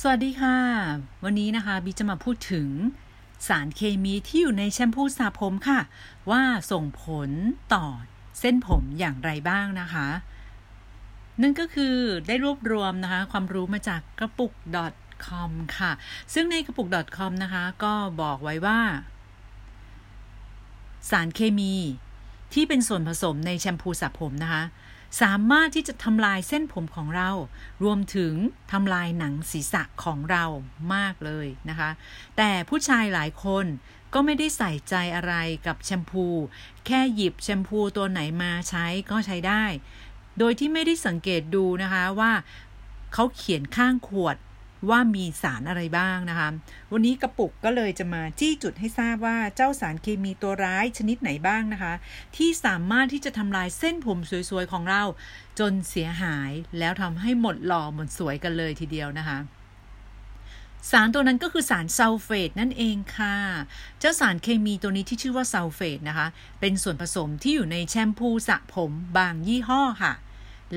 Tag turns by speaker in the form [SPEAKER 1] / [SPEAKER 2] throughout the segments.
[SPEAKER 1] สวัสดีค่ะ วันนี้นะคะบีจะมาพูดถึงสารเคมีที่อยู่ในแชมพูสระผมค่ะ ว่าส่งผลต่อเส้นผมอย่างไรบ้างนะคะ นั่นก็คือได้รวบรวมนะคะ ความรู้มาจากกระปุก .com ค่ะ ซึ่งในกระปุก .com นะคะ ก็บอกไว้ว่า สารเคมีที่เป็นส่วนผสมในแชมพูสระผมนะคะ สามารถที่จะทำลายเส้นผมของเรา รวมถึงทำลายหนังศีรษะของเรามากเลยนะคะ แต่ผู้ชายหลายคนก็ไม่ได้ใส่ใจอะไรกับแชมพู แค่หยิบแชมพูตัวไหนมาใช้ก็ใช้ได้ โดยที่ไม่ได้สังเกตดูนะคะว่าเขาเขียนข้างขวด ว่ามีสารอะไรบ้างนะคะ วันนี้กระปุกก็เลยจะมาจี้จุดให้ทราบว่าเจ้าสารเคมีตัวร้ายชนิดไหนบ้างนะคะ ที่สามารถที่จะทำลายเส้นผมสวยๆของเรา จนเสียหายแล้วทำให้หมดหล่อหมดสวยกันเลยทีเดียวนะคะสารตัวนั้นก็คือสารซัลเฟตนั่นเองค่ะ เจ้าสารเคมีตัวนี้ที่ชื่อว่าซัลเฟตนะคะ เป็นส่วนผสมที่อยู่ในแชมพูสระผมบางยี่ห้อค่ะ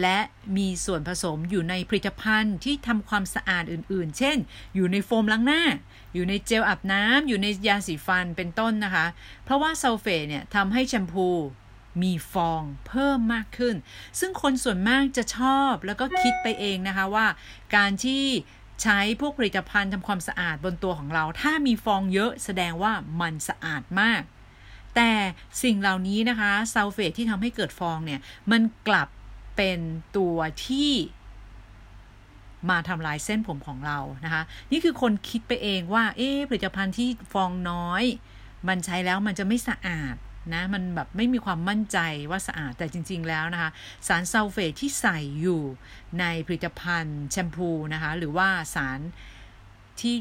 [SPEAKER 1] และมีส่วนผสมอยู่ในผลิตภัณฑ์ที่ทำความสะอาดอื่น ๆ เช่น อยู่ในโฟมล้างหน้า อยู่ในเจลอาบน้ำอยู่ในยาสีฟันเป็นต้นนะคะ เพราะว่าซัลเฟตเนี่ยทำให้แชมพูมีฟองเพิ่มมากขึ้น ซึ่งคนส่วนมากจะชอบแล้วก็คิดไปเองนะคะว่า การที่ใช้พวกผลิตภัณฑ์ทำความสะอาดบนตัวของเรา ถ้ามีฟองเยอะแสดงว่ามันสะอาดมาก แต่สิ่งเหล่านี้นะคะซัลเฟตที่ทำให้เกิดฟองเนี่ย มันกลับ เป็นตัวที่มาทำลายเส้นผมของเรานะคะ นี่คือคนคิดไปเองว่า เอ๊ผลิตภัณฑ์ที่ฟองน้อย มันใช้แล้วมันจะไม่สะอาดนะมันแบบไม่มีความมั่นใจว่าสะอาดแต่จริง ๆ แล้วนะคะ สารซัลเฟตที่ใส่อยู่ในผลิตภัณฑ์แชมพูนะคะ หรือว่าสารที่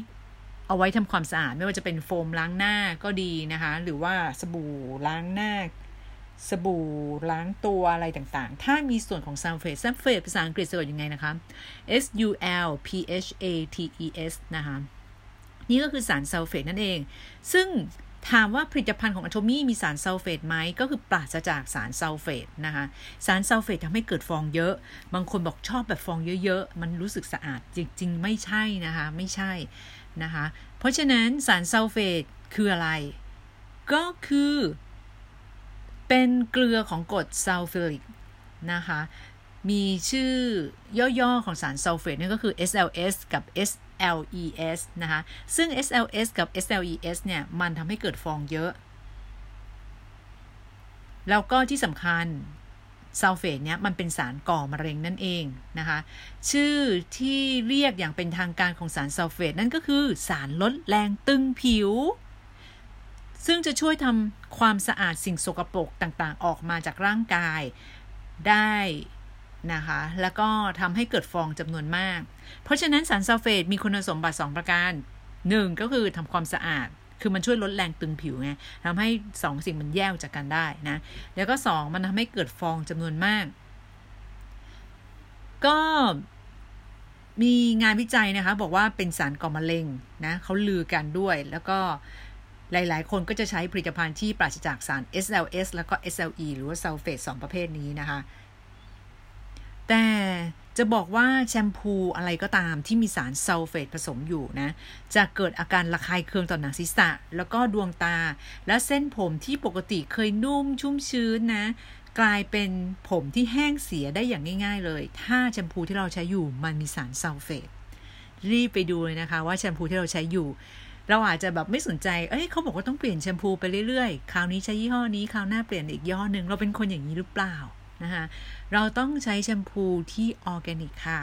[SPEAKER 1] เอาไว้ทำความสะอาด ไม่ว่าจะเป็นโฟมล้างหน้าก็ดีนะคะ หรือว่าสบู่ล้างหน้า สบู่ล้างตัวอะไรต่างๆ ถ้ามีส่วนของซัลเฟตซัลเฟตภาษาอังกฤษสะกดยังไงนะคะ S U L P H A T E S นะคะ นี่ก็คือสารซัลเฟตนั่นเอง ซึ่งถามว่าผลิตภัณฑ์ของอะโทมี่มีสารซัลเฟตไหมก็คือปราศจากสารซัลเฟตนะคะ สารซัลเฟตทำให้เกิดฟองเยอะ บางคนบอกชอบแบบฟองเยอะๆ มันรู้สึกสะอาดจริงๆ ไม่ใช่นะคะ ไม่ใช่นะคะ เพราะฉะนั้นสารซัลเฟตคืออะไร ก็คือ เป็นเกลือของกรดซัลฟูริกนะคะมีชื่อย่อๆของสารซัลเฟตนี่ก็คือ SLS กับ SLES นะคะซึ่ง SLS กับ SLES เนี่ย มันทำให้เกิดฟองเยอะ แล้วก็ที่สำคัญซัลเฟตเนี่ยมันเป็นสารก่อมะเร็งนั่นเองนะคะชื่อที่เรียกอย่างเป็นทางการของสารซัลเฟตนั่นก็คือสารลดแรงตึงผิว ซึ่งจะช่วยทำความสะอาดสิ่งสกปรกต่างๆ ออกมาจากร่างกายได้นะคะ แล้วก็ทำให้เกิดฟองจำนวนมาก เพราะฉะนั้นสารซัลเฟตมีคุณสมบัติ 2 ประการ 1 ก็คือทำความสะอาด คือมันช่วยลดแรงตึงผิวไงทำให้สองสิ่งมันแยกจากกันได้นะ แล้วก็ 2 มันทำให้เกิดฟองจำนวนมาก ก็มีงานวิจัยนะคะ บอกว่าเป็นสารก่อมะเร็งนะเขาลือกันด้วยแล้วก็ หลาย ๆ คนก็จะใช้ผลิตภัณฑ์ที่ปราศจากสาร SLS แล้วก็ SLE หรือว่าซัลเฟตสประเภทนี้นะคะ แต่จะบอกว่าแชมพูอะไรก็ตามที่มีสารซัลเฟตผสมอยู่นะ จะเกิดอาการระคายเคืองต่อหนังศีรษะ แล้วก็ดวงตา และเส้นผมที่ปกติเคยนุ่มชุ่มชื้นนะ กลายเป็นผมที่แห้งเสียได้อย่างง่าย ๆ เลย ถ้าแชมพูที่เราใช้อยู่มันมีสารซัลเฟตรีบไปดูเลยนะคะว่าแชมพูที่เราใช้อยู่ เราอาจจะแบบไม่สนใจ เอ้ยเขาบอกว่าต้องเปลี่ยนแชมพูไปเรื่อยๆ คราวนี้ใช้ยี่ห้อนี้ คราวหน้าเปลี่ยนอีกยี่ห้อหนึ่งเราเป็นคนอย่างนี้หรือเปล่านะคะเราต้องใช้แชมพูที่ออร์แกนิกค่ะ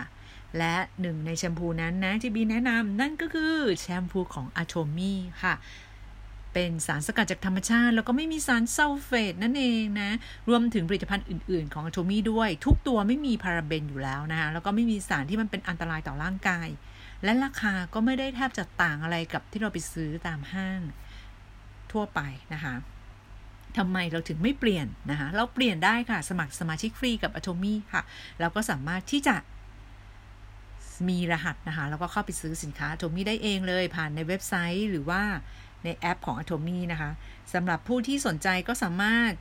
[SPEAKER 1] และหนึ่งในแชมพูนั้นนะที่บีแนะนำนั่นก็คือแชมพูของอะโทมี่ค่ะ เป็นสารสกัดจากธรรมชาติ แล้วก็ไม่มีสารซัลเฟตนั่นเองนะ รวมถึงผลิตภัณฑ์อื่น ๆ ของอโทมี่ด้วย ทุกตัวไม่มีพาราเบนอยู่แล้วนะคะแล้วก็ไม่มีสารที่มันเป็นอันตรายต่อร่างกาย และราคาก็ไม่ได้แทบจะต่างอะไรกับที่เราไปซื้อตามห้างทั่วไปนะคะทำไมเราถึงไม่เปลี่ยนนะคะเราเปลี่ยนได้ค่ะ สมัครสมาชิกฟรีกับ Atomy ค่ะ เราก็สามารถที่จะมีรหัสนะคะ แล้วก็เข้าไปซื้อสินค้า Atomy ได้เองเลยผ่านในเว็บไซต์หรือว่า ในแอปของ Atomy นะคะสำหรับผู้ที่สนใจก็สามารถ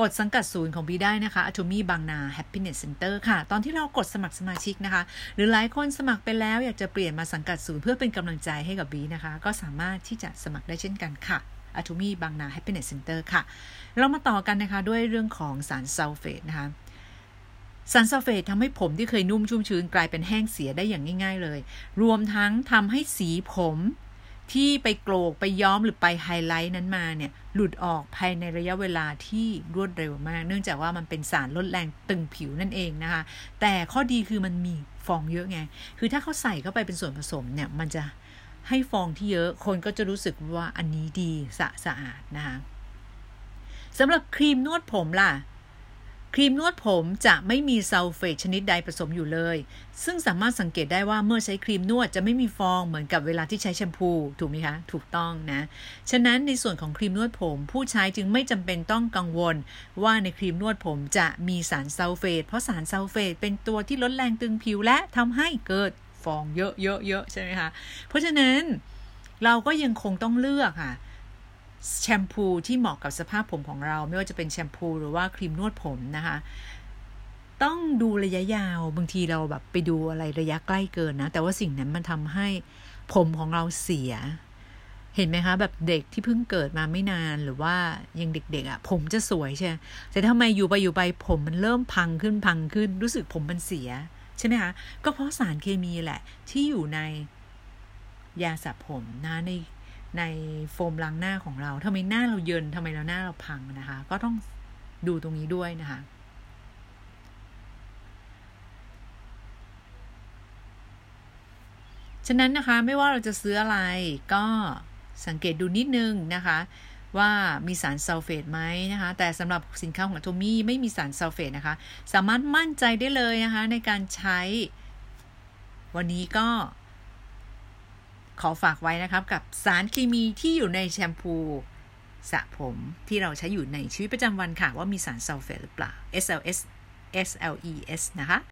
[SPEAKER 1] กดสังกัดศูนย์ของบีได้นะคะ Atomy บางนา Happiness Center ค่ะ ตอนที่เรากดสมัครสมาชิกนะคะ หรือหลายคนสมัครไปแล้วอยากจะเปลี่ยนมาสังกัดศูนย์เพื่อเป็นกำลังใจให้กับบีนะคะ ก็สามารถที่จะสมัครได้เช่นกันค่ะ Atomy บางนา Happiness Center ค่ะ เรามาต่อกันนะคะด้วยเรื่องของสารซัลเฟตนะคะสารซัลเฟตทำให้ผมที่เคยนุ่มชุ่มชื้นกลายเป็นแห้งเสียได้อย่างง่าย ๆ เลย รวมทั้งทำให้สีผม ที่ไปโกรกไปย้อมหรือไปไฮไลท์นั้นมาเนี่ย หลุดออกภายในระยะเวลาที่รวดเร็วมาก เนื่องจากว่ามันเป็นสารลดแรงตึงผิวนั่นเองนะคะ แต่ข้อดีคือมันมีฟองเยอะไง คือถ้าเขาใส่เข้าไปเป็นส่วนผสมเนี่ย มันจะให้ฟองที่เยอะ คนก็จะรู้สึกว่าอันนี้ดีสะสะอาดนะคะสำหรับครีมนวดผมล่ะ ครีมนวดผมจะไม่มีซัลเฟตชนิดใดผสมอยู่เลย ซึ่งสามารถสังเกตได้ว่าเมื่อใช้ครีมนวดจะไม่มีฟองเหมือนกับเวลาที่ใช้แชมพู ถูกไหมคะ ถูกต้องนะ ฉะนั้นในส่วนของครีมนวดผม ผู้ใช้จึงไม่จำเป็นต้องกังวล ว่าในครีมนวดผมจะมีสารซัลเฟตเพราะสารซัลเฟตเป็นตัวที่ลดแรงตึงผิวและทำให้เกิดฟองเยอะๆๆใช่ไหมคะ เพราะฉะนั้นเราก็ยังคงต้องเลือกค่ะ แชมพูที่เหมาะกับสภาพผมของเรา ไม่ว่าจะเป็นแชมพูหรือว่าครีมนวดผมนะคะ ต้องดูระยะยาวบางทีเราแบบไปดูอะไรระยะใกล้เกินนะ แต่ว่าสิ่งนั้นมันทำให้ผมของเราเสีย เห็นไหมคะ แบบเด็กที่เพิ่งเกิดมาไม่นานหรือว่ายังเด็กๆอะ่ะ ผมจะสวยใช่แต่ทำไมอยู่ไปอยู่ไปผมมันเริ่มพังขึ้นพังขึ้น รู้สึกผมมันเสียใช่ไหมคะก็เพราะสารเคมีแหละที่อยู่ในยาสระผมนะใน ในโฟมล้างหน้าของเราทำไมหน้าเราเยินทำไมเราหน้าเราพังนะคะ ก็ต้องดูตรงนี้ด้วยนะคะ ฉะนั้นนะคะไม่ว่าเราจะซื้ออะไรก็สังเกตดูนิดนึงนะคะว่ามีสารซัลเฟตไหมนะคะ แต่สำหรับสินค้าของโทมี่ไม่มีสารซัลเฟตนะคะ สามารถมั่นใจได้เลยนะคะในการใช้ วันนี้ก็ ขอฝากไว้นะครับกับสารเคมีที่อยู่ในแชมพูสระผมที่เราใช้อยู่ในชีวิตประจำวันค่ะ ว่ามีสารซัลเฟตหรือเปล่า SLS SLES นะคะ